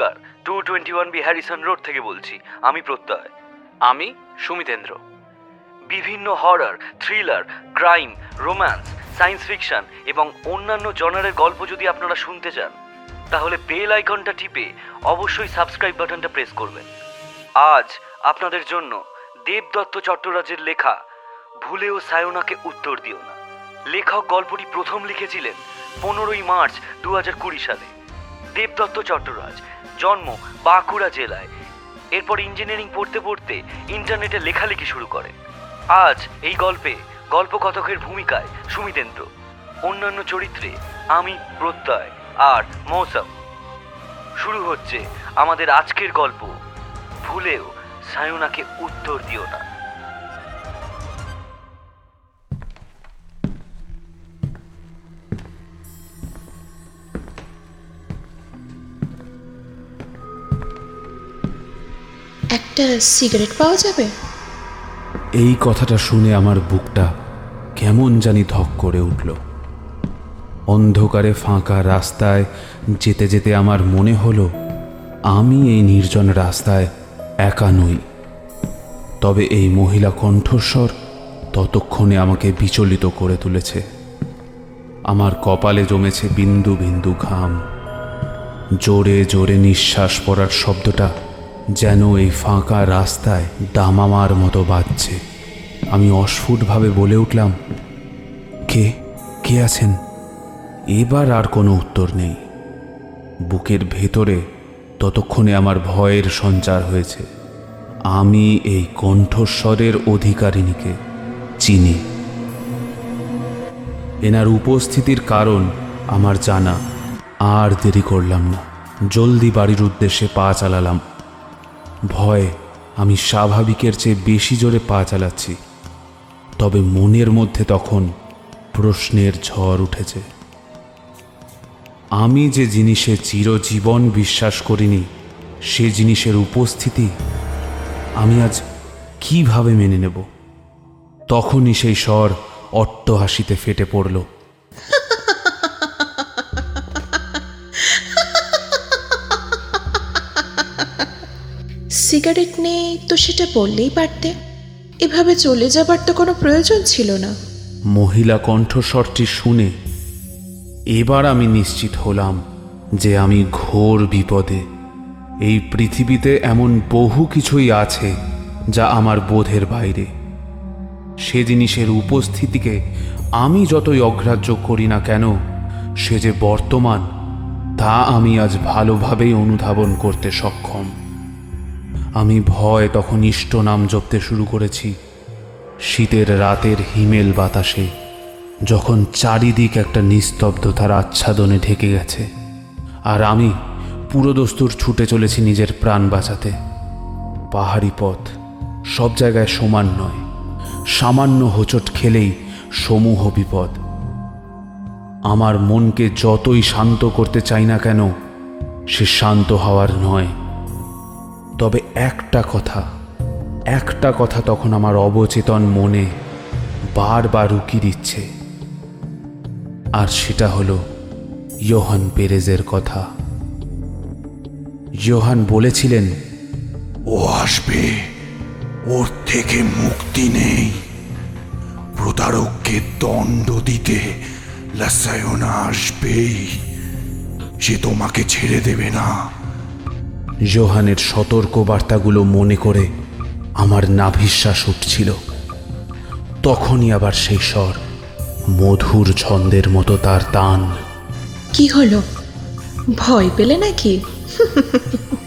নমস্কার two twenty one B Harrison Road থেকে বলছি, আমি প্রত্যয়। আমি সুমিতেন্দ্র। বিভিন্ন horror thriller crime romance science fiction এবং অন্যান্য জনারের গল্প যদি আপনারা শুনতে চান, তাহলে বেল আইকনটা টিপে অবশ্যই সাবস্ক্রাইব বাটনটা প্রেস করবেন। আজ আপনাদের জন্য দেবদত্ত চট্টরাজের লেখা ভুলেও সায়নাকে উত্তর দিও না। লেখক গল্পটি প্রথম লিখেছিলেন পনেরোই মার্চ দু হাজার কুড়ি সালে। দেবদত্ত চট্টরাজ জন্ম বাঁকুড়া জেলায়। এরপর ইঞ্জিনিয়ারিং পড়তে পড়তে ইন্টারনেটে লেখালেখি শুরু করে। আজ এই গল্পে গল্পকথকের ভূমিকায় সুমিতেন্দ্র অন্যান্য চরিত্রে আমি প্রত্যয় আর মৌসম। শুরু হচ্ছে আমাদের আজকের গল্প। ভুলেও সায়নাকে উত্তর দিও না। একটা সিগারেট পাওয়া যাবে? এই কথাটা শুনে আমার বুকটা কেমন জানি ধক করে উঠল। অন্ধকারে ফাঁকা রাস্তায় যেতে যেতে আমার মনে হলো, আমি এই নির্জন রাস্তায় একা নই। তবে এই মহিলা কণ্ঠস্বর ততক্ষণে আমাকে বিচলিত করে তুলেছে। আমার কপালে জমেছে বিন্দু বিন্দু ঘাম। জোরে জোরে নিঃশ্বাস পড়ার শব্দটা যেন এই ফাঁকা রাস্তায় দামামার মতো বাজছে। আমি অস্ফুটভাবে বলে উঠলাম, কে কে আছেন? এবার আর কোনো উত্তর নেই। বুকের ভেতরে ততক্ষণে আমার ভয়ের সঞ্চার হয়েছে। আমি এই কণ্ঠস্বরের অধিকারিণীকে চিনি। এনার উপস্থিতির কারণ আমার জানা। আর দেরি করলাম না। জলদি বাড়ির উদ্দেশ্যে পা চালালাম। ভয়ে, আমি স্বাভাবিকের চেয়ে বেশি জোরে পা চালাচ্ছি। তবে মনের মধ্যে তখন প্রশ্নের ঝড় উঠেছে। আমি যে জিনিসে চিরজীবন বিশ্বাস করিনি, সে জিনিসের উপস্থিতি আমি আজ কীভাবে মেনে নেব? তখনই সেই স্বর অট্ট হাসিতে ফেটে পড়ল। সিগারেট নেই তো সেটা বললেই পারতে। এভাবে চলে যাবার তো কোনো প্রয়োজন ছিল না। মহিলা কণ্ঠস্বরটি শুনে এবার আমি নিশ্চিত হলাম যে আমি ঘোর বিপদে। এই পৃথিবীতে এমন বহু কিছুই আছে যা আমার বোধের বাইরে। সে জিনিসের উপস্থিতিকে আমি যতই অগ্রাহ্য করি না কেন, সে যে বর্তমান, তা আমি আজ ভালোভাবেই অনুধাবন করতে সক্ষম। আমি ভয় তখন ইষ্ট নাম জপতে শুরু করেছি। শীতের রাতের হিমেল বাতাসে, যখন চারিদিক একটা নিস্তব্ধতার আচ্ছাদনে ঢেকে গেছে, আর আমি পুরোদস্তুর ছুটে চলেছি নিজের প্রাণ বাঁচাতে। পাহাড়ি পথ সব জায়গায় সমান নয়, সামান্য হোঁচট খেলেই সমূহ বিপদ। আমার মনকে যতই শান্ত করতে চাই না কেন, সে শান্ত হওয়ার নয়। তবে একটা কথা একটা কথা তখন আমার অবচেতন মনে বারবার উকি দিচ্ছে আর সেটা হলো ইয়োহান পেরেজের কথা। ইয়োহান বলেছিলেন, ও আসবে, ওর থেকে মুক্তি নেই। প্রতারককে দণ্ড দিতে লাসায়না আসবেই। সে তোমাকে ছেড়ে দেবে না। জোহানের সতর্ক বার্তাগুলো মনে করে আমার নাভিশ্বাস উঠছিল। তখনই আবার সেই স্বর মধুর ছন্দের মতো তার তান কি হলো? ভয় পেলে নাকি?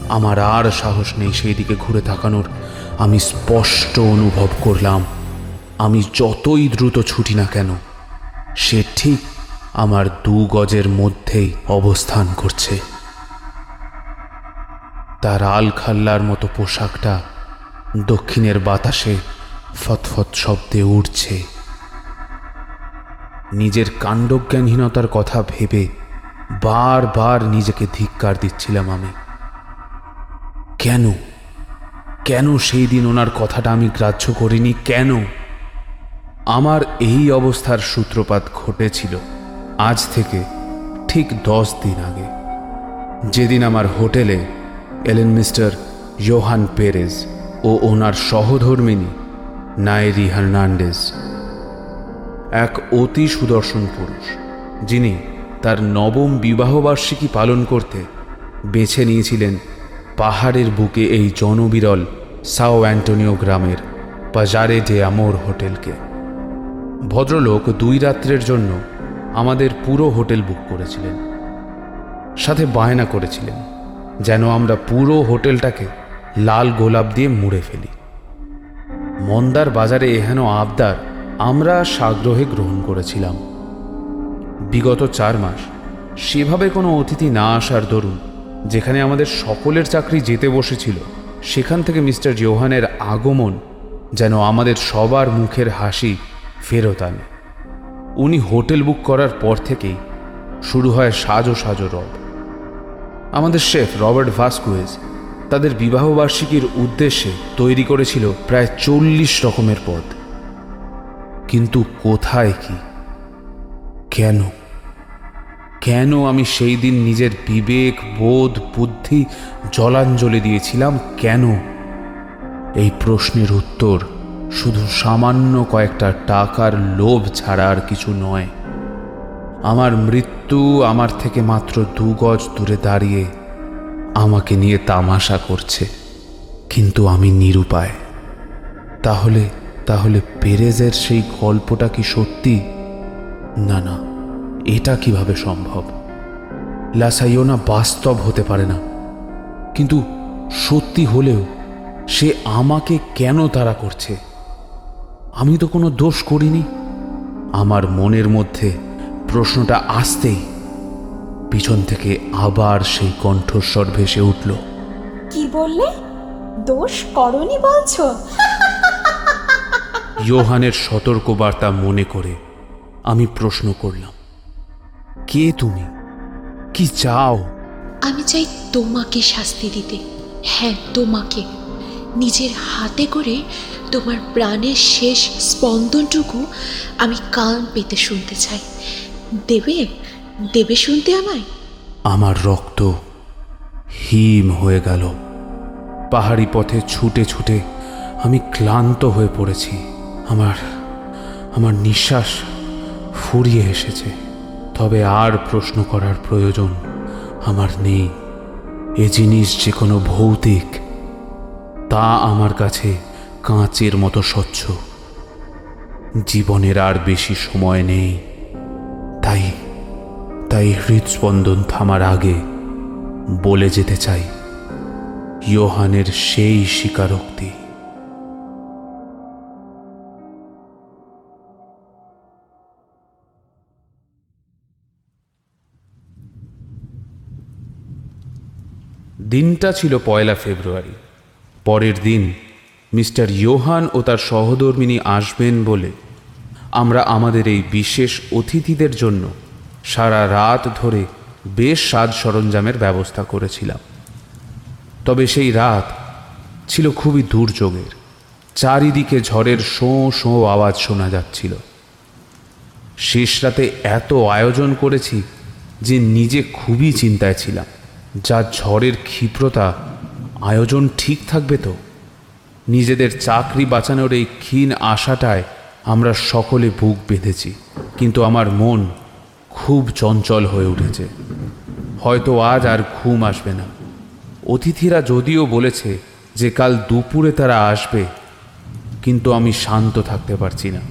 আমার আর সাহস নেই সেই দিকে ঘুরে তাকানোর। আমি স্পষ্ট অনুভব করলাম আমি যতই দ্রুত ছুটি না কেন সে ঠিক আমার দু গজের মধ্যেই অবস্থান করছে। তার আলখাল্লার মতো পোশাকটা দক্ষিণের বাতাসে ফতফত শব্দে উঠছে নিজের কাণ্ডজ্ঞানহীনতার কথা ভেবে বারবার নিজেকে ধিক্কার দিচ্ছিলাম আমি। কেন? কেন সেই দিন ওনার কথাটা আমি গ্রাহ্য করিনি? কেন? আমার এই অবস্থার সূত্রপাত ঘটেছিল আজ থেকে ঠিক দশ দিন আগে। যেদিন আমার হোটেলে এলেন মিস্টার ইয়োহান পেরেজ ও ওনার সহধর্মিনী নায়েরি হার্নান্ডেজ। এক অতি সুদর্শন পুরুষ, যিনি তার নবম বিবাহবার্ষিকী পালন করতে বেছে নিয়েছিলেন পাহাড়ের বুকে এই জনবিরল সাও অ্যান্টোনিও গ্রামের বাজারে ডে আমোর হোটেলকে। ভদ্রলোক দুই রাত্রের জন্য আমাদের পুরো হোটেল বুক করেছিলেন, সাথে বায়না করেছিলেন। যেন আমরা পুরো হোটেলটাকে লাল গোলাপ দিয়ে মুড়ে ফেলি। মন্দার বাজারে এহেন আবদার আমরা সাগ্রহে গ্রহণ করেছিলাম। বিগত চার মাস সেভাবে কোনো অতিথি না আসার দরুন যেখানে আমাদের সকলের চাকরি যেতে বসেছিল, সেখান থেকে মিস্টার জোহানের আগমন যেন আমাদের সবার মুখের হাসি ফেরত আনে। উনি হোটেল বুক করার পর থেকেই শুরু হয় সাজো সাজো রব। আমাদের শেফ রবার্ট ভাস্কুয়েজ তাদের বিবাহবার্ষিকীর উদ্দেশ্যে তৈরি করেছিল প্রায় চল্লিশ রকমের পদ। কিন্তু কোথায় কি? কেন? কেন আমি সেই দিন নিজের বিবেক, বোধ, বুদ্ধি, জলাঞ্জলি দিয়েছিলাম? কেন? এই প্রশ্নের উত্তর শুধু সামান্য কয়েকটা টাকার লোভ ছাড়া আর কিছু নয়। আমার মৃত্যু আমার থেকে মাত্র দু গজ দূরে দাঁড়িয়ে আমাকে নিয়ে তামাশা করছে। কিন্তু আমি নিরুপায়। তাহলে তাহলে পেরেজের সেই গল্পটা কি সত্যি? না না, এটা কীভাবে সম্ভব? লাসাইওনা বাস্তব হতে পারে না। কিন্তু সত্যি হলেও সে আমাকে কেন তারা করছে? আমি তো কোনো দোষ করিনি। আমার মনের মধ্যে প্রশ্নটা আসতেই পিছন থেকে আবার সেই কণ্ঠস্বর ভেসে উঠল। কি বললে? দোষ করনি বলছো? ইয়োহানের সতর্কবার্তা মনে করে আমি প্রশ্ন করলাম কে তুমি? কি চাও? আমি চাই তোমাকে শাস্তি দিতে। হ্যাঁ তোমাকে। নিজের হাতে করে তোমার প্রাণের শেষ স্পন্দনটুকু আমি কান পেতে শুনতে চাই। দেবে? দেবে শুনতে আমায়? আমার রক্ত হিম হয়ে গেল। পাহাড়ি পথে ছুটে ছুটে আমি ক্লান্ত হয়ে পড়েছি। আমার আমার নিঃশ্বাস ফুরিয়ে এসেছে। তবে আর প্রশ্ন করার প্রয়োজন আমার নেই। এ জিনিস যে কোনো ভৌতিক, তা আমার কাছে কাঁচের মতো স্বচ্ছ। জীবনের আর বেশি সময় নেই। তাই তাই হৃদস্পন্দন থামার আগে বলে যেতে চাই, ইয়োহানের সেই স্বীকারোক্তি। দিনটা ছিল পয়লা ফেব্রুয়ারি। পরের দিন মিস্টার ইয়োহান ও তার সহধর্মিনী আসবেন বলে আমরা আমাদের এই বিশেষ অতিথিদের জন্য সারা রাত ধরে বেশ সাজ সরঞ্জামের ব্যবস্থা করেছিলাম। তবে সেই রাত ছিল খুবই দুর্যোগের। চারিদিকে ঝড়ের শোঁ শোঁ আওয়াজ শোনা যাচ্ছিল। শেষ রাতে এত আয়োজন করেছি যে নিজে খুবই চিন্তায় ছিলাম, যা ঝড়ের ক্ষিপ্রতা, আয়োজন ঠিক থাকবে তো? নিজেদের চাকরি বাঁচানোর এই ক্ষীণ আশাটায় আমরা সকলে বুক বেঁধেছি, কিন্তু আমার মন খুব চঞ্চল হয়ে উঠেছে। হয়তো আজ আর ঘুম আসবে না। অতিথিরা যদিও বলেছে যে কাল দুপুরে তারা আসবে, কিন্তু আমি শান্ত থাকতে পারছি না।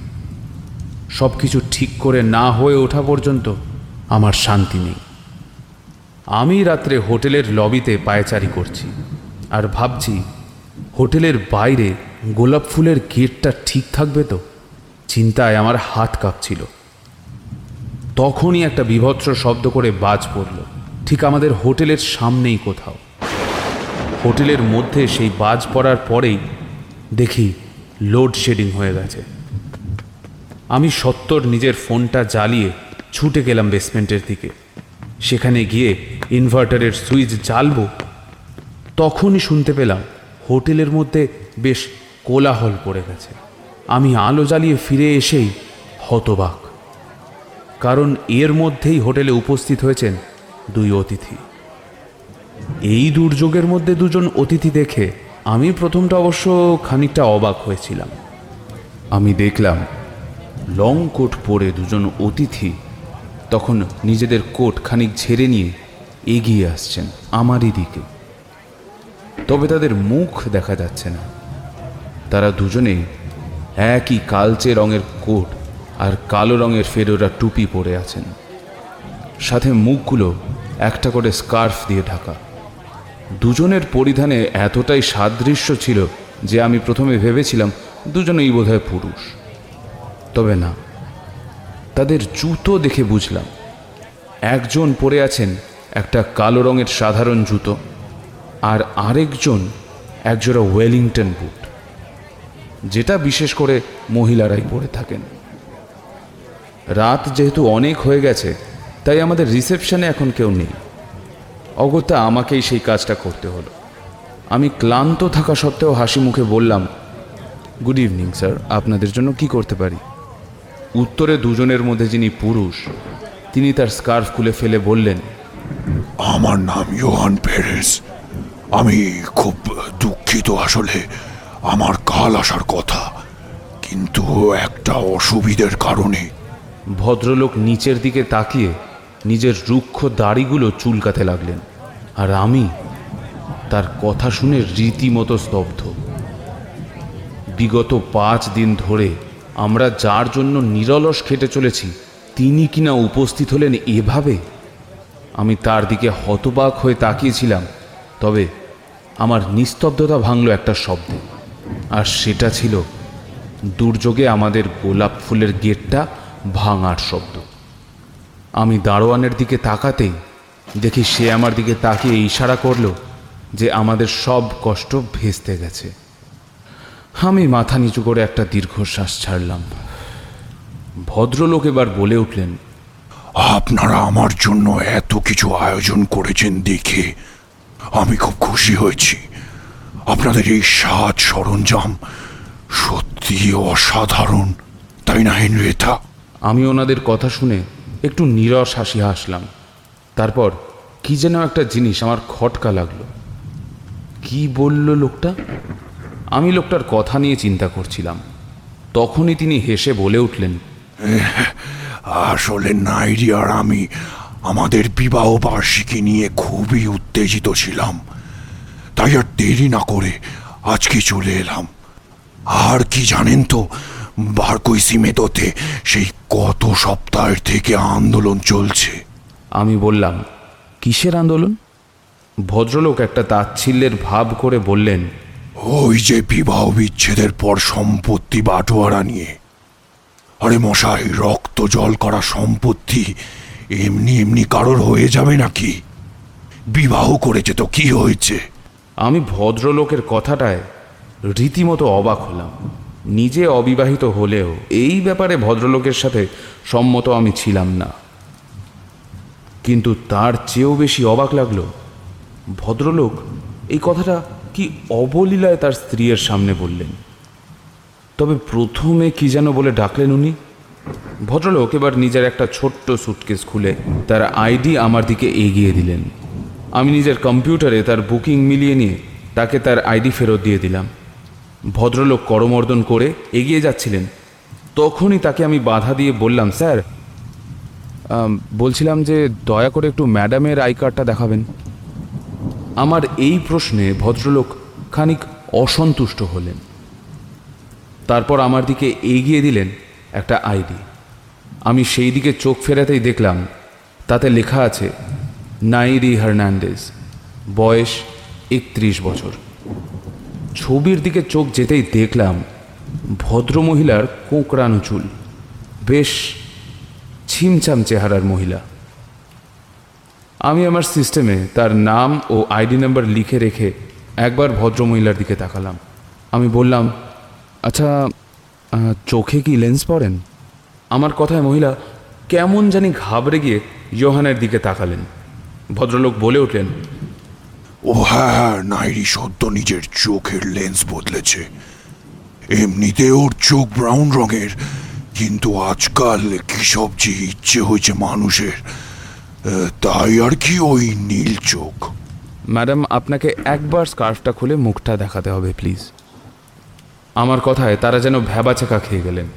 সব কিছু ঠিক করে না হয়ে ওঠা পর্যন্ত আমার শান্তি নেই। আমি রাত্রে হোটেলের লবিতে পায়চারি করছি আর ভাবছি হোটেলের বাইরে গোলাপ ফুলের গেটটা ঠিক থাকবে তো? চিন্তায় আমার হাত কাঁপছিল। তখনই একটা বিভৎস শব্দ করে বাজ পড়ল। ঠিক আমাদের হোটেলের সামনেই কোথাও। হোটেলের মধ্যে সেই বাজ পড়ার পরেই দেখি লোডশেডিং হয়ে গেছে। আমি সত্তর নিজের ফোনটা জ্বালিয়ে ছুটে গেলাম বেসমেন্টের দিকে। সেখানে গিয়ে ইনভার্টারের সুইচ জ্বালবো, তখনই শুনতে পেলাম হোটেলের মধ্যে বেশ কোলাহল পড়ে গেছে। আমি আলো জ্বালিয়ে ফিরে এসেই হতবাক। কারণ এর মধ্যেই হোটেলে উপস্থিত হয়েছেন দুই অতিথি। এই দুর্যোগের মধ্যে দুজন অতিথি দেখে আমি প্রথমটা অবশ্য খানিকটা অবাক হয়েছিলাম। আমি দেখলাম, লং কোট পরে দুজন অতিথি তখন নিজেদের কোট খানিক ঝেড়ে নিয়ে এগিয়ে আসছেন আমারই দিকে। তবে তাদের মুখ দেখা যাচ্ছে না। তারা দুজনেই একই কালচে রঙের কোট আর কালো রঙের ফেরোরা টুপি পরে আছেন। সাথে মুখগুলো একটা করে স্কার্ফ দিয়ে ঢাকা। দুজনের পরিধানে এতটাই সাদৃশ্য ছিল যে আমি প্রথমে ভেবেছিলাম দুজনেই বোধহয় পুরুষ। তবে না, তাদের জুতো দেখে বুঝলাম। একজন পরে আছেন একটা কালো রঙের সাধারণ জুতো আর আরেকজন একজোড়া ওয়েলিংটন বুট। যেটা বিশেষ করে মহিলারাই পরে থাকেন। রাত যেহেতু অনেক হয়ে গেছে, তাই আমাদের রিসেপশনে এখন কেউ নেই। অগত্যা আমাকেই সেই কাজটা করতে হলো। আমি ক্লান্ত থাকা সত্ত্বেও হাসি মুখে বললাম, গুড ইভিনিং, স্যার, আপনাদের জন্য কি করতে পারি? উত্তরে দুজনের মধ্যে যিনি পুরুষ, তিনি তার স্কার্ফ খুলে ফেলে বললেন, আমার নাম ইউহান পেরেস। আমি খুব দুঃখিত আসলে। আমার কাল আসার কথা। কিন্তু একটা অসুবিধের কারণে। ভদ্রলোক নিচের দিকে তাকিয়ে নিজের রুক্ষ দাড়িগুলো চুলকাতে লাগলেন। আর আমি তার কথা শুনে রীতিমতো স্তব্ধ। বিগত পাঁচ দিন ধরে আমরা যার জন্য নিরলস খেটে চলেছি, তিনি কিনা উপস্থিত হলেন এভাবে? আমি তার দিকে হতবাক হয়ে তাকিয়েছিলাম, তবে আমার নিস্তব্ধতা ভাঙল একটা শব্দে। আর সেটা ছিল দুর্যোগে আমাদের গোলাপ ফুলের গেটটা ভাঙার শব্দ। আমি দারোয়ানের দিকে তাকাতেই দেখি সে আমার দিকে তাকিয়ে ইশারা করল যে আমাদের সব কষ্ট ভেস্তে গেছে। আমি মাথা নিচু করে একটা দীর্ঘশ্বাস ছাড়লাম। ভদ্রলোক এবার বলে উঠলেন, আপনারা আমার জন্য এত কিছু আয়োজন করেছেন দেখে আমি খুব খুশি হয়েছি। আপনাদের এই সাজ সরঞ্জাম সত্যি অসাধারণ তাই না হেনরিয়েথা আমি ওনাদের কথা শুনে একটু নিরস হাসি হাসলাম। তারপর কি যেন একটা জিনিস আমার খটকা লাগল। কি বলল লোকটা? আমি লোকটার কথা নিয়ে চিন্তা করছিলাম। তখনই তিনি হেসে বলে উঠলেন আসলে নাইরি আর আমি আমাদের বিবাহ বার্ষিকী নিয়ে খুবই উত্তেজিত ছিলাম। তাই আর দেরি না করে আজকে চলে এলাম। আর কি জানেন তো বারকইসি মেতোতে সেই কত সপ্তাহের থেকে আন্দোলন চলছে। আমি বললাম কিসের আন্দোলন? ভদ্রলোক একটা তাচ্ছিল্যের ভাব করে বললেন ওই যে বিবাহ বিচ্ছেদের পর সম্পত্তি বাটোয়ারা নিয়ে। আরে মশাই রক্ত জল করা সম্পত্তি এমনি এমনি কারোর হয়ে যাবে নাকি? বিবাহ করেছে তো কি হয়েছে? আমি ভদ্রলোকের কথাটায় রীতিমতো অবাক হলাম। নিজে অবিবাহিত হলেও এই ব্যাপারে ভদ্রলোকের সাথে সম্মত আমি ছিলাম না। কিন্তু তার চেয়েও বেশি অবাক লাগল, ভদ্রলোক এই কথাটা কি অবলীলায় তার স্ত্রীর সামনে বললেন। তবে প্রথমে কি যেন বলে ডাকলেন উনি। ভদ্রলোক এবার নিজের একটা ছোট্ট সুটকেস খুলে তার আইডি আমার দিকে এগিয়ে দিলেন। আমি নিজের কম্পিউটারে তার বুকিং মিলিয়ে নিয়ে তাকে তার আইডি ফেরত দিয়ে দিলাম। ভদ্রলোক করমর্দন করে এগিয়ে যাচ্ছিলেন। তখনই তাকে আমি বাধা দিয়ে বললাম, স্যার বলছিলাম যে দয়া করে একটু ম্যাডামের আই কার্ডটা দেখাবেন। আমার এই প্রশ্নে ভদ্রলোক খানিক অসন্তুষ্ট হলেন। তারপর আমার দিকে এগিয়ে দিলেন একটা আইডি। আমি সেই দিকে চোখ ফেরাতেই দেখলাম, তাতে লেখা আছে নাইরি হার্নান্ডেজ বয়স একত্রিশ বছর। ছবির দিকে চোখ যেতেই দেখলাম ভদ্রমহিলার কোঁকড়ানো চুল। বেশ ছিমছাম চেহারার মহিলা। আমি আমার সিস্টেমে তার নাম ও আইডি নাম্বার লিখে রেখে একবার ভদ্রমহিলার দিকে তাকালাম। আমি বললাম আচ্ছা চোখে কি লেন্স পরেন? আমার কথায় মহিলা কেমন জানি ঘাবড়ে গিয়ে ইয়োহানের দিকে তাকালেন। ভদ্রলোক বলে উঠলেন ও হ্যাঁ হ্যাঁ নাইরি সদ্য নিজের চোখের লেন্স বদলেছে। এমনিতে ওর চোখ ব্রাউন রঙের কিন্তু আজকাল কি সব যে ইচ্ছে হয়েছে মানুষের তাই আর কি ওই নীল চোখ। ম্যাডাম আপনাকে একবার স্কার্ফটা খুলে মুখটা দেখাতে হবে প্লিজ। আমার কথায় তারা যেন ভ্যাবাচাকা খেয়ে গেলেন।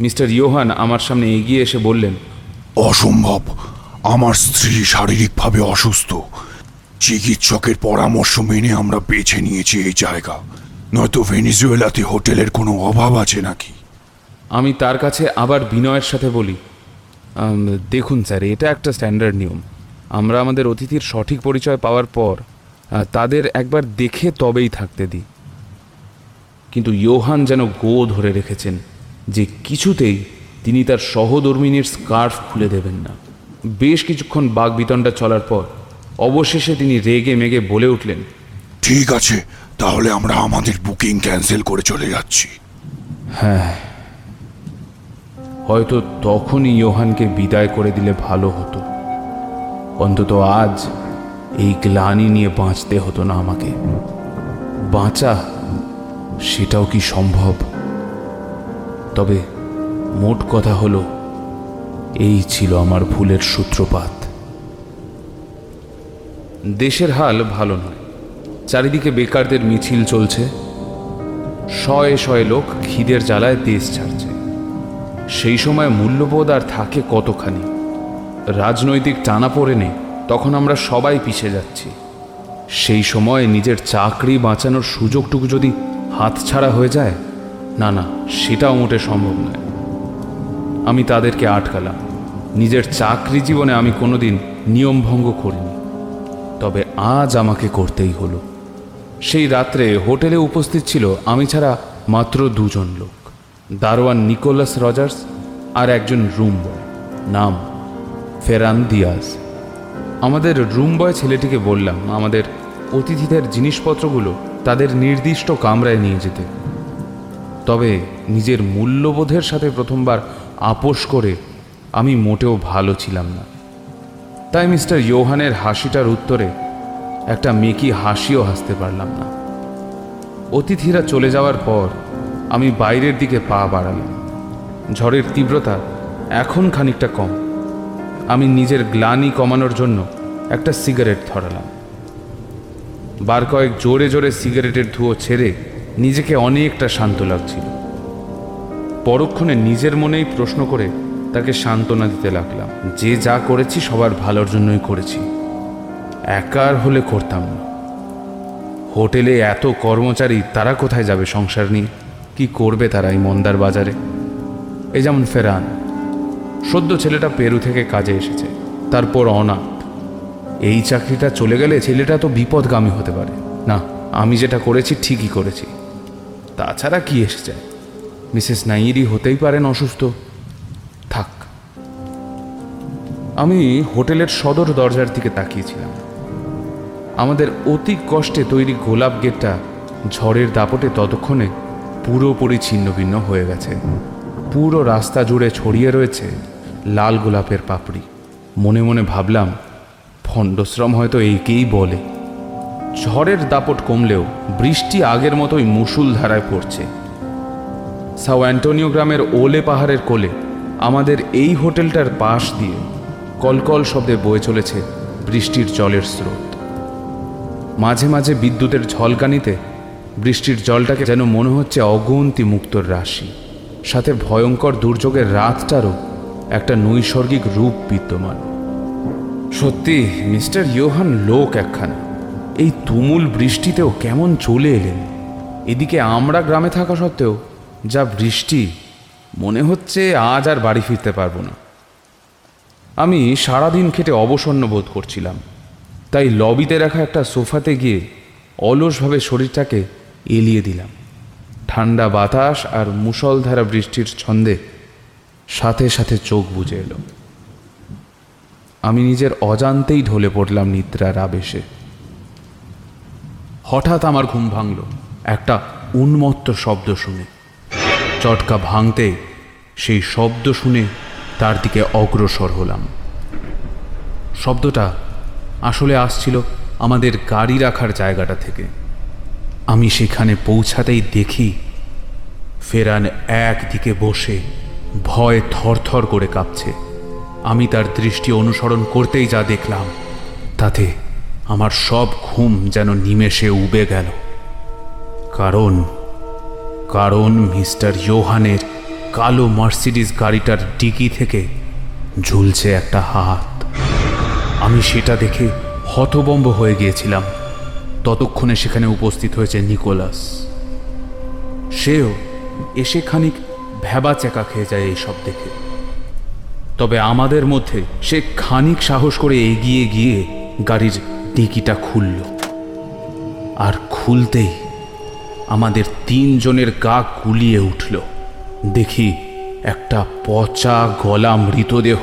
মিস্টার ইয়োহান আমার সামনে এগিয়ে এসে বললেন অসম্ভব। আমার স্ত্রী শারীরিকভাবে অসুস্থ। চিকিৎসকের পরামর্শ মেনে আমরা বেছে নিয়েছি এই জায়গা। নয়তো ভেনিজুয়েলাতে হোটেলের কোনো অভাব আছে নাকি? আমি তার কাছে আবার বিনয়ের সাথে বলি দেখুন স্যার, এটা একটা স্ট্যান্ডার্ড নিয়ম। আমরা আমাদের অতিথির সঠিক পরিচয় পাওয়ার পর তাদের একবার দেখে তবেই থাকতে দিই। কিন্তু ইয়োহান যেন গো ধরে রেখেছেন যে কিছুতেই তিনি তার সহধর্মিনীর স্কার্ফ খুলে দেবেন না। বেশ কিছুক্ষণ বাগবিতণ্ডা চলার পর অবশেষে তিনি রেগে মেগে বলে উঠলেন ঠিক আছে তাহলে আমরা আমাদের বুকিং ক্যান্সেল করে চলে যাচ্ছি। হ্যাঁ হয়তো তখনই ইয়োহানকে বিদায় করে দিলে ভালো হতো। অন্তত আজ এই গ্লানি নিয়ে বাঁচতে হতো না আমাকে। বাঁচা সেটাও কি সম্ভব? তবে মোট কথা হলো এই ছিল আমার ভুলের সূত্রপাত। দেশের হাল ভালো নয়। চারিদিকে বেকারদের মিছিল চলছে। শয়ে শয়ে লোক খিদের জ্বালায় দেশ ছাড়ছে। সেই সময় মূল্যবোধ আর থাকে কতখানি। রাজনৈতিক টানা পড়ে নেই তখন আমরা সবাই পিছে যাচ্ছি। সেই সময় নিজের চাকরি বাঁচানোর সুযোগটুকু যদি হাতছাড়া হয়ে যায়, না না, সেটাও মোটে সম্ভব নয়। আমি তাদেরকে আটকালাম। নিজের চাকরি জীবনে আমি কোনোদিন নিয়মভঙ্গ করিনি। তবে আজ আমাকে করতেই হলো। সেই রাত্রে হোটেলে উপস্থিত ছিল আমি ছাড়া মাত্র দুজন লোক, দারোয়ান নিকোলাস রজার্স আর একজন রুম বয়, নাম ফেরান দিয়াজ। আমাদের রুম বয় ছেলেটিকে বললাম, আমাদের অতিথিদের জিনিসপত্রগুলো তাদের নির্দিষ্ট কামরায় নিয়ে যেতে। তবে নিজের মূল্যবোধের সাথে প্রথমবার আপোষ করে আমি মোটেও ভালো ছিলাম না। তাই মিস্টার ইয়োহানের হাসিটার উত্তরে একটা মেকি হাসিও হাসতে পারলাম না। অতিথিরা চলে যাওয়ার পর আমি বাইরের দিকে পা বাড়ালাম। ঝড়ের তীব্রতা এখন খানিকটা কম। আমি নিজের গ্লানি কমানোর জন্য একটা সিগারেট ধরালাম। বার কয়েক জোরে জোরে সিগারেটের ধুয়ো ছেড়ে নিজেকে অনেকটা শান্ত লাগছিল। পরক্ষণে নিজের মনেই প্রশ্ন করে তাকে সান্ত্বনা দিতে লাগলাম। যে যা করেছি সবার ভালোর জন্যই করেছি। একার হলে করতাম না। হোটেলে এত কর্মচারী, তারা কোথায় যাবে সংসার নিয়ে? কি করবে তারা এই মন্দার বাজারে? এই যেমন ফেরান। সদ্য ছেলেটা পেরু থেকে কাজে এসেছে। তারপর অনাথ। এই চাকরিটা চলে গেলে ছেলেটা তো বিপদগামী হতে পারে। না, আমি যেটা করেছি ঠিকই করেছি। তাছাড়া কি এসে যায় মিসেস নাইরি হতেই পারেন অসুস্থ। আমি হোটেলের সদর দরজার দিকে তাকিয়েছিলাম। আমাদের অতি কষ্টে তৈরি গোলাপ গেটটা ঝড়ের দাপটে ততক্ষণে পুরোপুরি ছিন্নভিন্ন হয়ে গেছে। পুরো রাস্তা জুড়ে ছড়িয়ে রয়েছে লাল গোলাপের পাপড়ি। মনে মনে ভাবলাম, ফণ্ডশ্রম হয়তো এইকেই বলে। ঝড়ের দাপট কমলেও বৃষ্টি আগের মতোই মুসুল ধারায় পড়ছে। সাও অ্যান্টোনিও গ্রামের ওলে পাহাড়ের কোলে আমাদের এই হোটেলটার পাশ দিয়ে কলকল শব্দে বয়ে চলেছে বৃষ্টির জলের স্রোত। মাঝে মাঝে বিদ্যুতের ঝলকানিতে বৃষ্টির জলটাকে যেন মনে হচ্ছে অগুন্তি মুক্তর রাশি, সাথে ভয়ঙ্কর দুর্যোগের রাতটারও একটা নৈসর্গিক রূপ বিদ্যমান। সত্যি, মিস্টার ইয়োহান লোক একখানা। এই তুমুল বৃষ্টিতেও কেমন চলে এলেন? এদিকে আমরা গ্রামে থাকা সত্ত্বেও যা বৃষ্টি, মনে হচ্ছে আজ আর বাড়ি ফিরতে পারব না। আমি সারাদিন খেটে অবসন্ন বোধ করছিলাম। তাই লবিতে রাখা একটা সোফাতে গিয়ে অলসভাবে শরীরটাকে এলিয়ে দিলাম। ঠান্ডা বাতাস আর মুষলধারা বৃষ্টির ছন্দে সাথে সাথে চোখ বুজে এলো। আমি নিজের অজান্তেই ঢলে পড়লাম নিদ্রার আবেশে। হঠাৎ আমার ঘুম ভাঙল, একটা উন্মত্ত শব্দ শুনে। চটকা ভাঙতে সেই শব্দ শুনে তার দিকে অগ্রসর হলাম। শব্দটা আসলে আসছিল আমাদের গাড়ি রাখার জায়গাটা থেকে। আমি সেখানে পৌঁছাতেই দেখি ফেরান একদিকে বসে ভয় থরথর করে কাঁপছে। আমি তার দৃষ্টি অনুসরণ করতেই যা দেখলাম, তাতে আমার সব ঘুম যেন নিমেষে উবে গেল। কারণ কারণ মিস্টার ইয়োহানের কালো মার্সিডিস গাড়িটার ডিকি থেকে ঝুলছে একটা হাত। আমি সেটা দেখে হতবম্ব হয়ে গিয়েছিলাম। ততক্ষণে সেখানে উপস্থিত হয়েছে নিকোলাস। সেও এসে খানিক ভ্যাবা চেকা খেয়ে যায় এইসব দেখে। তবে আমাদের মধ্যে সে খানিক সাহস করে এগিয়ে গিয়ে গাড়ির ডিকিটা খুলল। আর খুলতেই আমাদের তিনজনের গা গুলিয়ে উঠল। দেখি একটা পচা গলা মৃতদেহ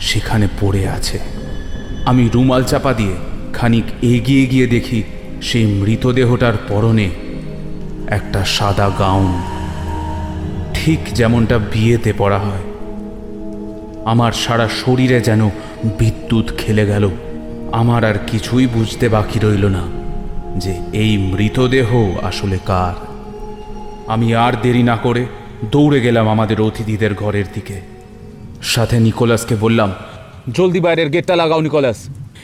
সেখানে পড়ে আছে। আমি রুমাল চাপা দিয়ে খানিক এগিয়ে গিয়ে দেখি সেই মৃতদেহটার পরনে একটা সাদা গাউন। ঠিক যেমনটা বিয়েতে পড়া হয়। আমার সারা শরীরে যেন বিদ্যুৎ খেলে গেল। আমার আর কিছুই বুঝতে বাকি রইল না যে এই মৃতদেহ আসলে কার। আমি আর দেরি না করে দৌড়ে গেলাম আমাদের অতিথিদের ঘরের দিকে। সাথে নিকোলাসকে বললাম, জলদি বাইরের গেটটা লাগাও, নিকোলাস।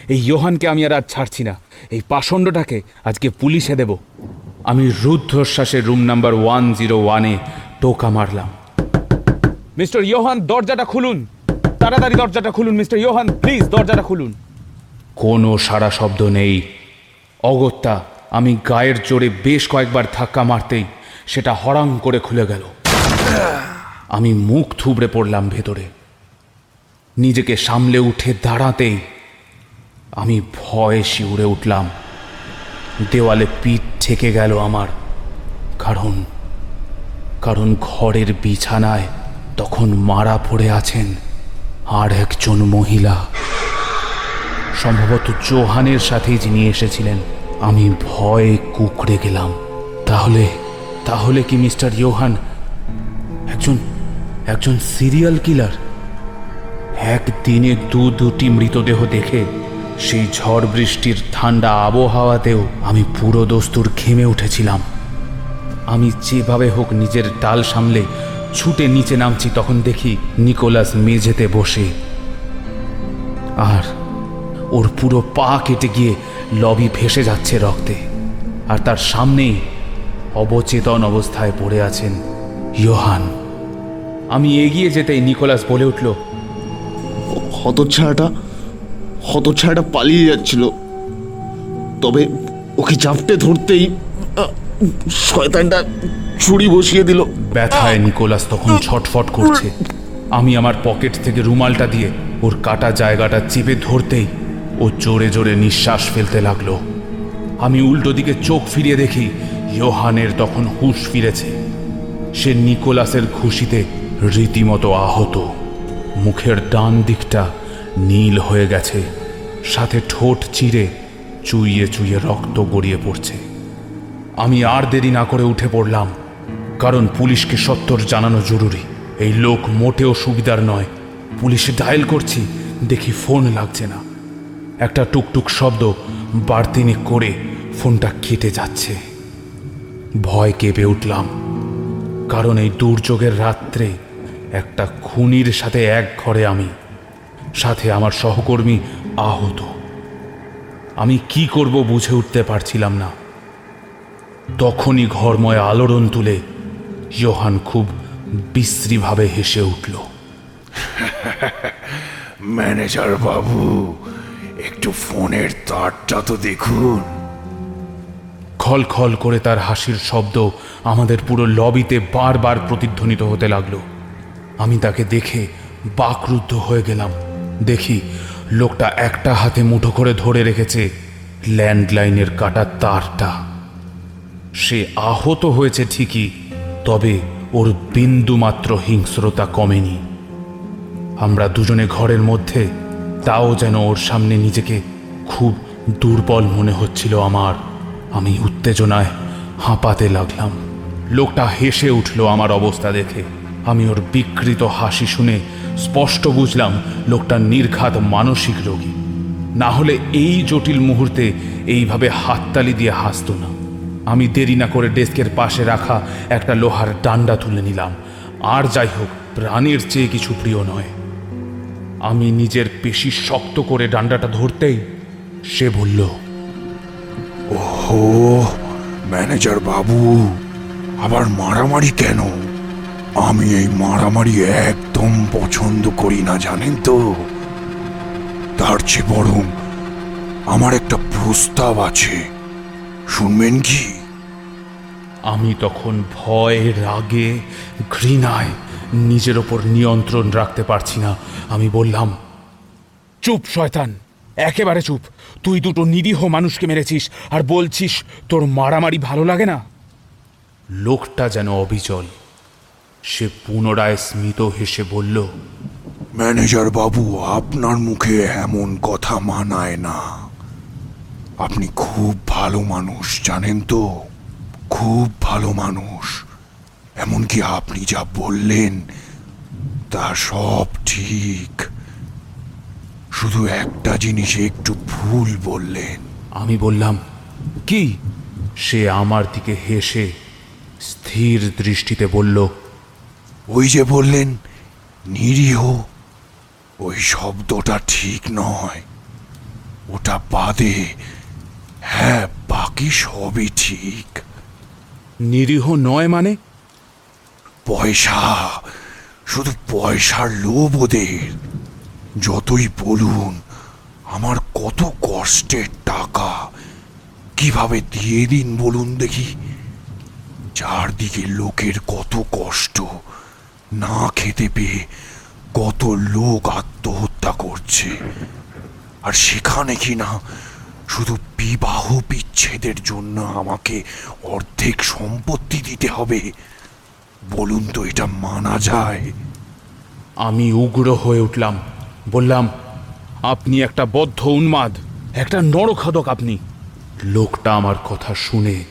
এই ইয়োহানকে আমি আর আজ ছাড়ছি না। এই পাষণ্ডটাকে আজকে পুলিশে দেব। আমি রুদ্ধশ্বাসের রুম নাম্বার ওয়ান জিরো ওয়ানে টোকা মারলাম। মিস্টার ইয়োহান, দরজাটা খুলুন। তাড়াতাড়ি দরজাটা খুলুন, মিস্টার ইয়োহান, প্লিজ দরজাটা খুলুন। কোনো সারা শব্দ নেই। অগত্যা, আমি গায়ের জোরে বেশ কয়েকবার ধাক্কা মারতেই সেটা হরাং করে খুলে গেল। আমি মুখ থুবড়ে পড়লাম ভেতরে। নিজেকে সামলে উঠে দাঁড়াতেই আমি ভয়ে শিউরে উঠলাম। দেওয়ালে পিঠ ঠেকে গেল আমার। কারণ কারণ ঘরের বিছানায় তখন মারা পড়ে আছেন আর একজন মহিলা। সম্ভবত জোহানের সাথেই যিনি এসেছিলেন, আমি ভয়ে কুকড়ে গেলাম। তাহলে তাহলে কি মিস্টার ইয়োহান একজন একজন সিরিয়াল কিলার একদিনে দু দুটি মৃতদেহ দেখে সেই ঝড় বৃষ্টির ঠান্ডা আবহাওয়াতেও আমি পুরো দস্তুর ঘেমে উঠেছিলাম। আমি যেভাবে হোক নিজের ডাল সামলে ছুটে নিচে নামছি, তখন দেখি নিকোলাস মেঝেতে বসে। আর ওর পুরো পা কেটে গিয়ে লবি ভেসে যাচ্ছে রক্তে। আর তার সামনেই অবচেতন অবস্থায় পড়ে আছেন ইয়োহান। আমি এগিয়ে যেতেই নিকোলাস বলে উঠল হতচ্ছাড়াটা হতচ্ছাড়াটা পালিয়ে যাচ্ছিল। তবে ওকে চাপটে ধরতেই শয়তানটা ছুরি বসিয়ে দিল। ব্যথায় নিকোলাস তখন ছটফট করছে। আমি আমার পকেট থেকে রুমালটা দিয়ে ওর কাটা জায়গাটা চেপে ধরতেই ও জোরে জোরে নিঃশ্বাস ফেলতে লাগল। আমি উল্টো দিকে চোখ ফিরিয়ে দেখি ইয়োহানের তখন হুঁশ ফিরেছে। সে নিকোলাসের খুশিতে রীতিমতো আহত। মুখের ডান দিকটা নীল হয়ে গেছে। সাথে ঠোঁট চিরে চুইয়ে চুইয়ে রক্ত গড়িয়ে পড়ছে। আমি আর দেরি না করে উঠে পড়লাম, কারণ পুলিশকে সত্তর জানানো জরুরি। এই লোক মোটেও সুবিধার নয়। পুলিশে ডায়াল করছি, দেখি ফোন লাগছে না। একটা টুকটুক শব্দ বাড়তিনি করে ফোনটা কেটে যাচ্ছে। ভয় কেঁপে উঠলাম, কারণ এই দুর্যোগের রাত্রে একটা খুনির সাথে এক ঘরে আমি সাথে আমার সহকর্মী আহত। আমি কি করব বুঝে উঠতে পারছিলাম না। তখনই ঘরময় আলোড়ন তুলে ইয়োহান খুব বিশ্রীভাবে হেসে উঠল। ম্যানেজার বাবু একটু ফোনের তারটা তো দেখুন। খল খল করে তার হাসির শব্দ আমাদের পুরো লবিতে বারবার প্রতিধ্বনিত হতে লাগল। আমি তাকে দেখে বাকরুদ্ধ হয়ে গেলাম। দেখি লোকটা একটা হাতে মুঠো করে ধরে রেখেছে ল্যান্ডলাইনের কাটা তারটা। সে আহত হয়েছে ঠিকই, তবে ওর বিন্দুমাত্র হিংস্রতা কমেনি। আমরা দুজনে ঘরের মধ্যে, তাও যেন ওর সামনে নিজেকে খুব দুর্বল মনে হচ্ছিল আমার। আমি উত্তেজনায় হাঁপাতে লাগলাম। লোকটা হেসে উঠল আমার অবস্থা দেখে। আমি ওর বিকৃত হাসি শুনে স্পষ্ট বুঝলাম লোকটা নির্ঘাত মানসিক রোগী। না হলে এই জটিল মুহূর্তে এইভাবে হাততালি দিয়ে হাসতো না। আমি দেরি না করে ডেস্কের পাশে রাখা একটা লোহার ডান্ডা তুলে নিলাম। আর যাই হোক, প্রাণের চেয়ে কিছু প্রিয় নয়। আমি নিজের পেশি শক্ত করে ডান্ডাটা ধরতেই সে বলল ও ম্যানেজার বাবু, আবার মারামারি কেন? আমি এই মারামারি একদম পছন্দ করি না জানেন তো? তার চেয়ে বরং আমার একটা প্রস্তাব আছে। শুনবেন কি? আমি তখন ভয়ে রাগে ঘৃণায় নিজের ওপর নিয়ন্ত্রণ রাখতে পারছি না। আমি বললাম চুপ শয়তান একেবারে চুপ। তুই দুটো নিরীহ মানুষকে মেরেছিস আর বলছিস তোর মারামারি ভালো লাগে না? লোকটা যেন অবিচল। সে পুনরায় স্মিত হেসে বলল ম্যানেজার বাবু আপনার মুখে এমন কথা মানায় না। আপনি খুব ভালো মানুষ জানেন তো? খুব ভালো মানুষ। এমনকি আপনি যা বললেন তা সব ঠিক। শুধু একটা জিনিস একটু ভুল বললেন। আমি বললাম কি? সে আমার দিকে হেসে স্থির দৃষ্টিতে বলল ওই যে বললেন নিরীহ ওই শব্দটা ঠিক নয়। ওটা বাদে হ্যাঁ বাকি সবই ঠিক। নিরীহ নয় মানে? পয়সা শুধু পয়সার লোভ ওদের। যতই বলুন আমার কত কষ্টের টাকা। কীভাবে দিয়ে দিন বলুন দেখি? চারদিকে লোকের কত কষ্ট। না খেতে পেয়ে কত লোক আত্মহত্যা করছে। আর সেখানে কি না শুধু বিবাহ বিচ্ছেদের জন্য আমাকে অর্ধেক সম্পত্তি দিতে হবে। বলুন তো এটা মানা যায়? আমি উগ্র হয়ে উঠলাম। বললাম, আপনি একটা বদ্ধ উন্মাদ, একটা নরখাদক আপনি। লোকটা আমার কথা শুনে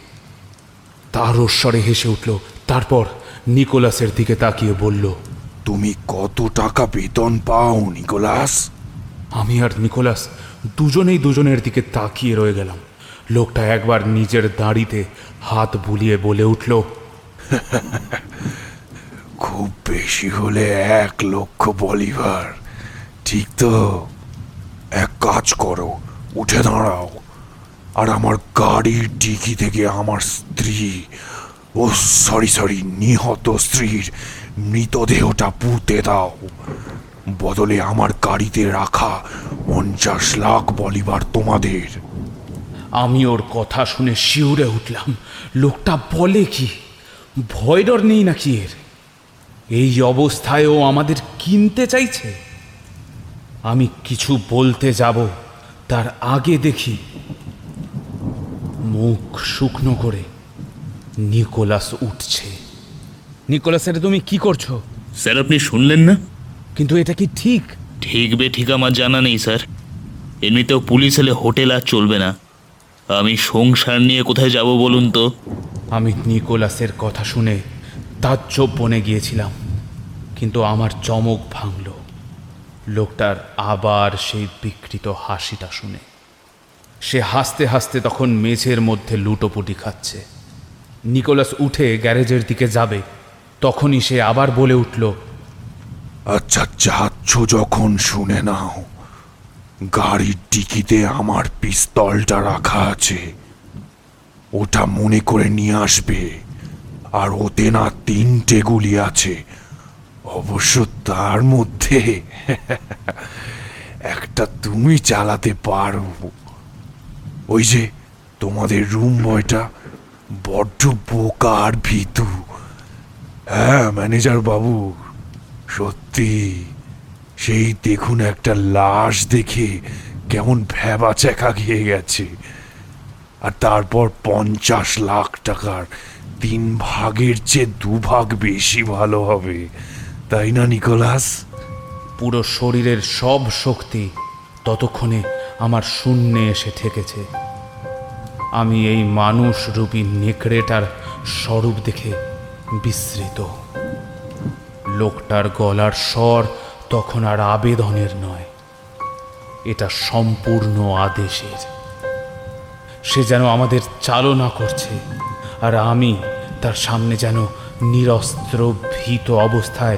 তার স্বরে হেসে উঠল। তারপর নিকোলাসের দিকে তাকিয়ে বলল তুমি কত টাকা বেতন পাও নিকোলাস? আমি আর নিকোলাস দুজনেই দুজনের দিকে তাকিয়ে রয়ে গেলাম। লোকটা একবার নিজের দাড়িতে হাত বুলিয়ে বলে উঠল খুব বেশি হলে এক লক্ষ বলিভার ঠিক তো? এক কাজ করো উঠে দাঁড়াও। আর আমার গাড়ির ডিকি থেকে আমার স্ত্রী ও সরি সরি, নিহত স্ত্রীর মৃতদেহটা পুঁতে দাও। বদলে আমার গাড়িতে রাখা পঞ্চাশ লাখ বলিবার তোমাদের। আমি ওর কথা শুনে শিউরে উঠলাম। লোকটা বলে কি? ভয় ডর নেই নাকি এর? এই অবস্থায় ও আমাদের কিনতে চাইছে? আমি কিছু বলতে যাব, তার আগে দেখি। মুখ শুকনো করে নিকোলাস উঠছে। নিকোলাস এটা তুমি কি করছ? স্যার আপনি শুনলেন না? কিন্তু এটা কি ঠিক? ঠিক বে ঠিক আমার জানা নেই স্যার। এমনিতেও পুলিশ এলে হোটেল আর চলবে না। আমি সংসার নিয়ে কোথায় যাব বলুন তো? আমি নিকোলাসের কথা শুনে তাজ্জব বনে গিয়েছিলাম কিন্তু আমার চমক ভাঙল। লোকটার আবার সেই বিকৃত হাসিটা শুনে। সে হাসতে হাসতে তখন মেঝের মধ্যে লুটোপুটি খাচ্ছে। নিকোলাস উঠে গ্যারেজের দিকে যাবে। তখনই সে আবার বলে উঠল আচ্ছা যাচ্ছ যখন, শুনে নাও। গাড়ির ডিকিতে আমার পিস্তলটা রাখা আছে। ওটা মনে করে নিয়ে আসবে। আর ওতে না তিনটে গুলি আছে। অবশ্য তার মধ্যে একটা তুমি চালাতে পারো। ওই যে তোমাদের রুম বয়টা বড্ড বোকা আর ভীতু। হ্যাঁ ম্যানেজার বাবু, সত্যি। সেই দেখুন একটা লাশ দেখে কেমন ভ্যাবা চেকা গিয়ে গেছে। আর তারপর পঞ্চাশ লাখ টাকার তিন ভাগের চেয়ে দু ভাগ বেশি ভালো হবে। তাই না, নিকোলাস? পুরো শরীরের সব শক্তি ততক্ষণে আমার শূন্যে এসে ঠেকেছে। আমি এই মানুষ রূপী নেকড়েটার স্বরূপ দেখে বিস্মৃত। লোকটার গলার স্বর তখন আর আবেদনের নয়। এটা সম্পূর্ণ আদেশের। সে যেন আমাদের চালনা করছে আর আমি তার সামনে যেন নিরস্ত্র ভীত অবস্থায়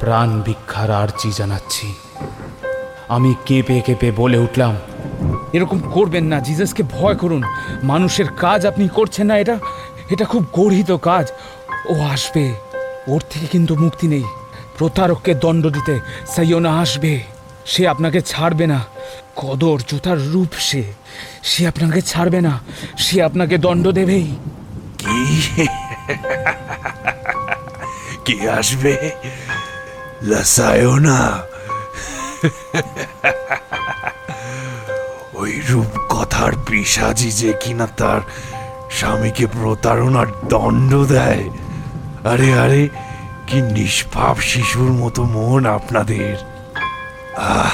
প্রাণ ভিক্ষার আর্জি জানাচ্ছি। আমি কেঁপে কেঁপে বলে উঠলাম এরকম করবেন না, জিজাসকে ভয় করুন। মানুষের কাজ আপনি করছেন না, এটা এটা খুব গর্হিত কাজ। ও আসবে, ওর থেকে কিন্তু মুক্তি নেই। প্রতারককে দণ্ড দিতে সাইয়না আসবে, সে আপনাকে ছাড়বে না। কদর জোতার রূপ সে সে আপনাকে ছাড়বে না, সে আপনাকে দণ্ড দেবেই। কি? কে আসবে? লাসায়ও না ওই রূপ কথার পিসাজি যে কিনা তার স্বামীকে প্রতারণার দণ্ড দেয়। আরে আরে, কি নিষ্পাপ শিশুর মতো মন আপনাদের। আহ,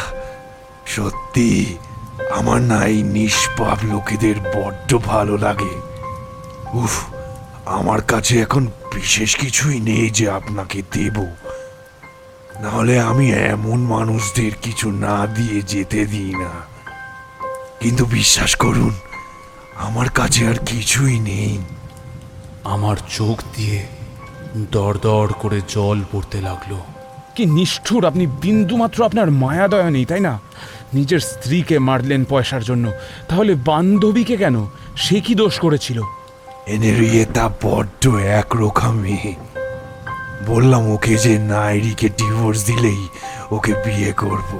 সত্যি, আমার না এই নিষ্পাপ লোকেদের বড্ড ভালো লাগে। উফ, আমার কাছে এখন বিশেষ কিছুই নেই যে আপনাকে দেব। নাহলে আমি এমন মানুষদের কিছু না দিয়ে যেতে দিই না। কিন্তু বিশ্বাস করুন আমার কাছে আর কিছুই নেই। আমার চোখ দিয়ে দর দর করে জল পড়তে লাগল। কি নিষ্ঠুর আপনি বিন্দুমাত্র আপনার মায়া দয়া নেই তাই না? নিজের স্ত্রীকে মারলেন পয়সার জন্য তাহলে বান্ধবীকে কেন? সে কি দোষ করেছিল? এনেরিয়েতা বড্ড একরোখা মেয়ে বললাম ওকে যে নাইরিকে ডিভোর্স দিলেই ওকে বিয়ে করব।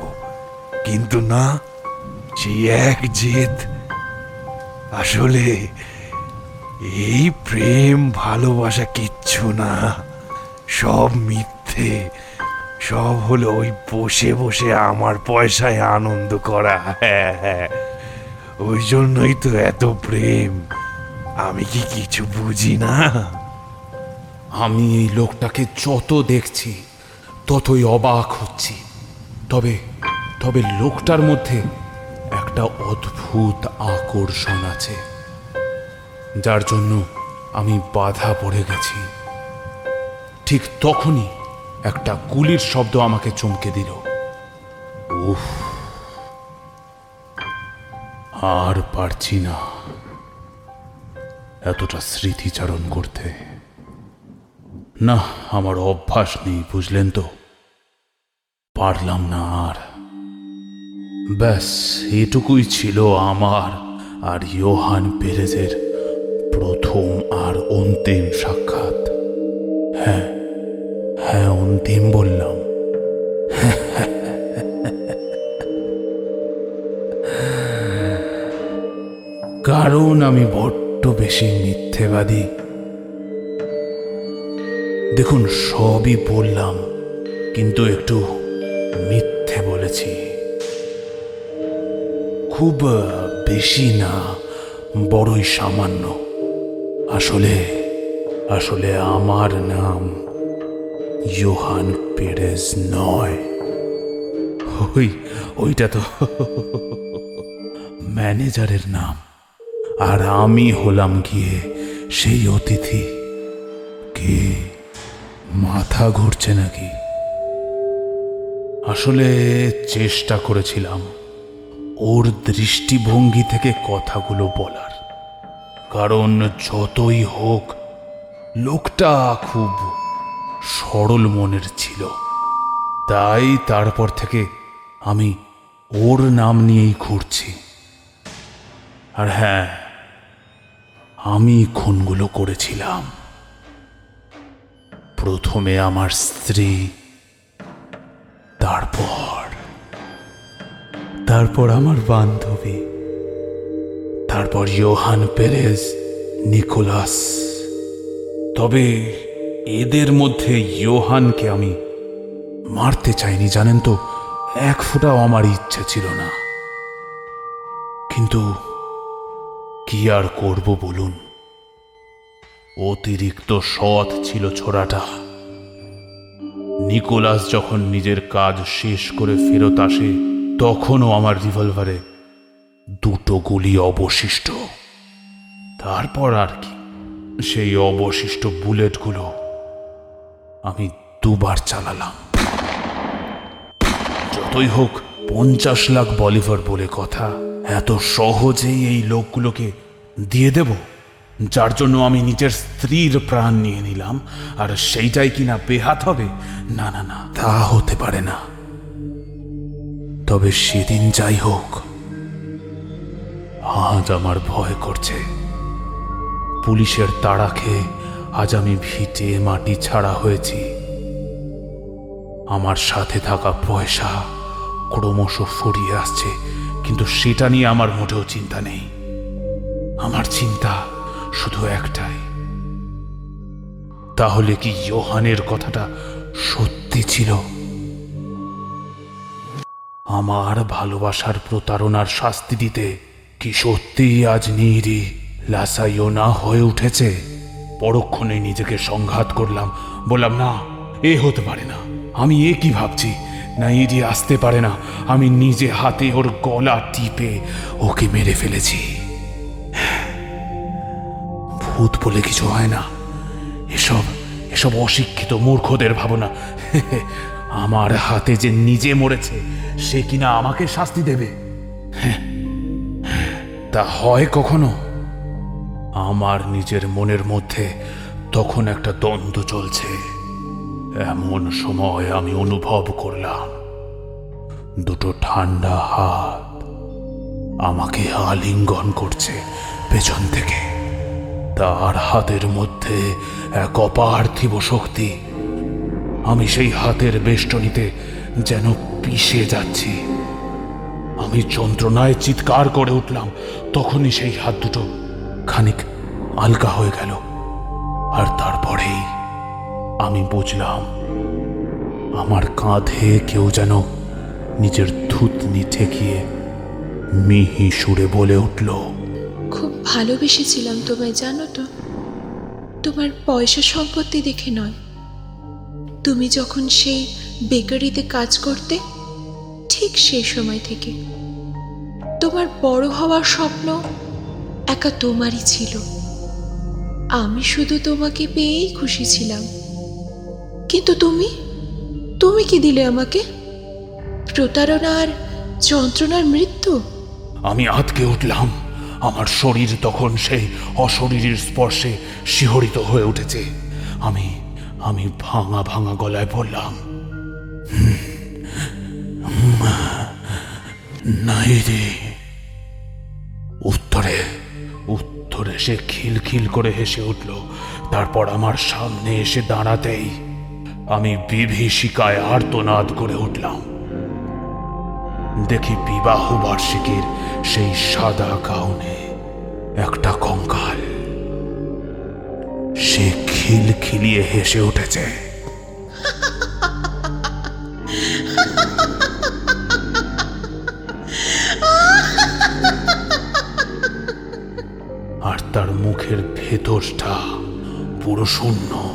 কিন্তু না সেই এক জেদ। আসলে এই প্রেম, ভালোবাসা কিচ্ছু না। সব মিথ্যে। সব হলো ওই বসে বসে আমার পয়সায় আনন্দ করা। হ্যাঁ হ্যাঁ ওই জন্যই তো এত প্রেম। আমি কি কিছু বুঝি না? আমি এই লোকটাকে যত দেখছি, ততই অবাক হচ্ছি। তবে তবে লোকটার মধ্যে একটা অদ্ভুত আকর্ষণ আছে, যার জন্য আমি বাধা পড়ে গেছি। ঠিক তখনই একটা গুলির শব্দ আমাকে চমকে দিল। উফ, আর পারছি না এতটা স্মৃতিচারণ করতে। না, আমার অভ্যাস নেই, বুঝলেন তো? পারলাম না আর। ব্যাস, এটুকুই ছিল আমার আর ইয়োহান পেরেজের প্রথম আর অন্তিম সাক্ষাৎ। হ্যাঁ হ্যাঁ অন্তিম বললাম। কারণ আমি বড্ড বেশি মিথ্যেবাদী। দেখুন, সবই বললাম, কিন্তু একটু মিথ্যে বলেছি। খুব বেশি না, বড়ই সামান্য। আসলে আসলে আমার নাম ইয়োহান পেরেজ নয়। ওই, ওইটা তো। ম্যানেজারের নাম। আর আমি হলাম গিয়ে সেই অতিথি। কে? মাথা ঘুরছে নাকি? আসলে চেষ্টা করেছিলাম। ওর দৃষ্টিভঙ্গি থেকে কথাগুলো বলার। কারণ যতই হোক, লোকটা খুব সরল মনের ছিল। তাই তারপর থেকে আমি ওর নাম নিয়েই ঘুরছি। আর হ্যাঁ আমি খুনগুলো করেছিলাম। প্রথমে আমার স্ত্রী, তারপর তারপর আমার বান্ধবী, তারপর ইয়োহান পেরেজ, নিকোলাস। তবে এদের মধ্যে ইয়োহানকে আমি মারতে চাইনি, জানেন তো, এক ফোঁটাও আমার ইচ্ছে ছিল না। কিন্তু কি আর করব বলুন? অতিরিক্ত সৎ ছিল ছোড়াটা। নিকোলাস যখন নিজের কাজ শেষ করে ফেরত আসে তখনও আমার রিভলভারে দুটো গুলি অবশিষ্ট। তারপর আর কি? সেই অবশিষ্ট বুলেটগুলো আমি দুবার চালালাম। যতই হোক, পঞ্চাশ লাখ বলিভার বলে কথা, এত সহজেই এই লোকগুলোকে দিয়ে দেব, যার জন্য আমি নিজের স্ত্রীর প্রাণ নিয়ে নিলাম, আর সেইটাই কিনা বেহাত হবে? না না না, তা হতে পারে না। তবে সেদিন যাই হোক, আজ আমার ভয় করছে। পুলিশের তাড়া খেয়ে আজ আমি ভিটে মাটি ছাড়া হয়েছি। আমার সাথে থাকা পয়সা ক্রমশ ফুরিয়ে আসছে, কিন্তু সেটা নিয়ে আমার মোটেও চিন্তা নেই। আমার চিন্তা শুধু একটাই। তাহলে কি ইয়োহানের কথাটা সত্যি ছিল? আমার ভালোবাসার প্রতারণার শাস্তি দিতে কি সত্যিই আজ নিরি লাসাইওনা হয়ে উঠেছে? পরক্ষণে নিজেকে সংঘাত করলাম, বললাম, না, এ হতে পারে না। আমি এ কি ভাবছি? না ইরি আসতে পারে না। আমি নিজে হাতে ওর গলা টিপে ওকে মেরে ফেলেছি। ভূত বলে কিছু হয় না। এসব এসব অশিক্ষিত মূর্খদের ভাবনা। আমার হাতে যে নিজে মরেছে সে কিনা আমাকে শাস্তি দেবে? হ্যাঁ, তা হয় কখনো? আমার নিজের মনের মধ্যে তখন একটা দ্বন্দ্ব চলছে। এমন সময় আমি অনুভব করলাম দুটো ঠান্ডা হাত আমাকে আলিঙ্গন করছে পেছন থেকে। তার হাতের মধ্যে এক অপার্থিব শক্তি আমি সেই হাতের বেষ্টনীতে যেন পিষে যাচ্ছি। আমি যন্ত্রণায় চিৎকার করে উঠলাম, তখনই সেই হাত দুটো খানিক আলগা হয়ে গেল। আর তারপরেই আমি বুঝলাম, আমার কাঁধে কেউ যেন নিজের থুতনি ঠেকিয়ে মিহি সুরে বলে উঠল, খুব ভালোবেসেছিলাম তোমায়, জানো তো? তোমার পয়সা সম্পত্তি দেখে নয় তুমি যখন সেই বেকারিতে কাজ করতে, ঠিক সেই সময় থেকে তোমার বড় হওয়ার স্বপ্ন একা তোমারই ছিল। আমি শুধু তোমাকে পেয়েই খুশি ছিলাম। কিন্তু তুমি তুমি কি দিলে আমাকে? প্রতারণা আর যন্ত্রণার মৃত্যু? আমি আতকে উঠলাম। আমার শরীর তখন সেই অশরীরের স্পর্শে শিহরিত হয়ে উঠেছে। আমি আমি ভাঙা ভাঙা গলায় বললাম "হুম, হুম, নাই রে। উত্তরে উত্তরে সে খিলখিল করে হেসে উঠল। তারপর আমার সামনে এসে দাঁড়াতেই আমি বিভীষিকায় আর্তনাদ করে উঠলাম। দেখি বিবাহ বার্ষিকীর সেই সাদা গাউনে একটা কঙ্কাল। সে খিলখিলিয়ে হেসে উঠেছে। আর তার মুখের ভেতরটা পুরো শূন্য।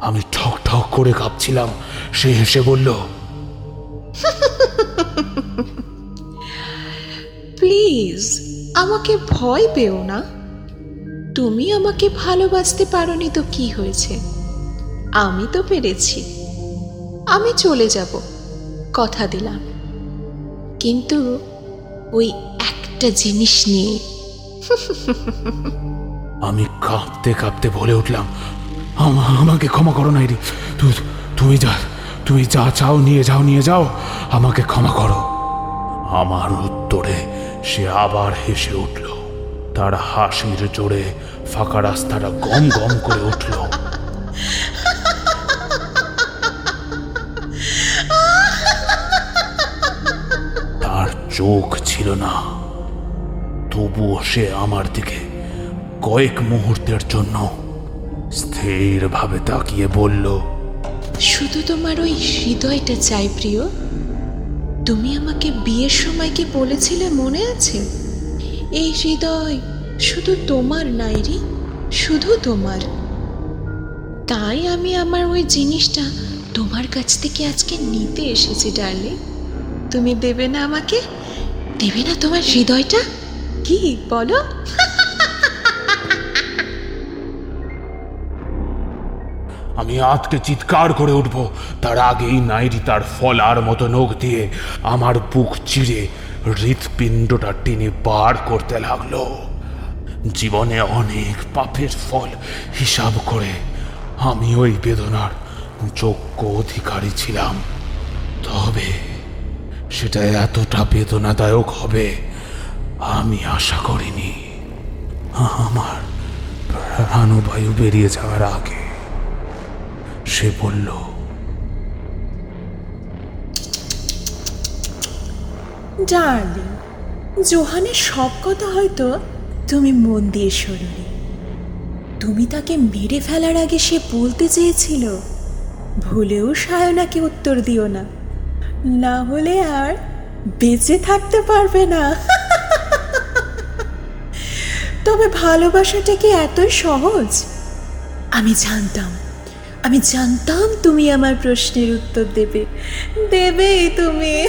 আমি ঠক ঠক করে কাঁপছিলাম। সে হেসে বলল, প্লিজ, আমাকে ভয় পেও না। তুমি আমাকে ভালোবাসতে পারোনি তো কি হয়েছে? আমি তো পেরেছি। আমি চলে যাব কথা দিলাম। কিন্তু ওই একটা জিনিস নিয়ে। আমি কাঁপতে কাঁপতে বলে উঠলাম আমাকে ক্ষমা করো তু- তুমি যা তুমি যা চাও নিয়ে যাও নিয়ে যাও আমাকে ক্ষমা করো। আমার উত্তরে সে আবার হেসে উঠল। তার হাসির জোরে ফাঁকা রাস্তাটা গম গম করে উঠল। তার চোখ ছিল না। তবুও সে আমার দিকে কয়েক মুহূর্তের জন্য স্থিরভাবে তাকিয়ে বলল, শুধু তোমার ওই হৃদয়টা চাই প্রিয়। তুমি আমাকে বিয়ের সময় কি বলেছিলে? মনে আছে? এই হৃদয় শুধু তোমার নাইরি শুধু তোমার। তাই আমি আমার ওই জিনিসটা তোমার কাছ থেকে আজকে নিতে এসেছি, ডার্লিং। তুমি দেবে না আমাকে? দেবে না তোমার হৃদয়টা? কি, বলো? আমি আতকে চিৎকার করে উঠব, তার আগেই নাইরি তার ফলার মতো নখ দিয়ে আমার বুক চিরে হৃৎপিণ্ডটা টেনে বার করতে লাগল। জীবনে অনেক পাপের ফল হিসাব করে আমি ওই বেদনার যোগ্য অধিকারী ছিলাম। তবে সেটা এতটা বেদনাদায়ক হবে, আমি আশা করিনি। আমার প্রাণবায়ু বেরিয়ে যাওয়ার আগে সে বলল ডার্লিং জোহানের সব কথা হয়তো তুমি মন দিয়ে শোনোনি। তুমি তাকে মেরে ফেলার আগে সে বলতে চেয়েছিল, ভুলেও সায়নাকে উত্তর দিও না। না হলে আর বেঁচে থাকতে পারবে না। তবে ভালোবাসাটা কি এতই সহজ। আমি জানতাম আমি জানতাম তুমি আমার প্রশ্নের উত্তর দেবে। দেবেই তুমি।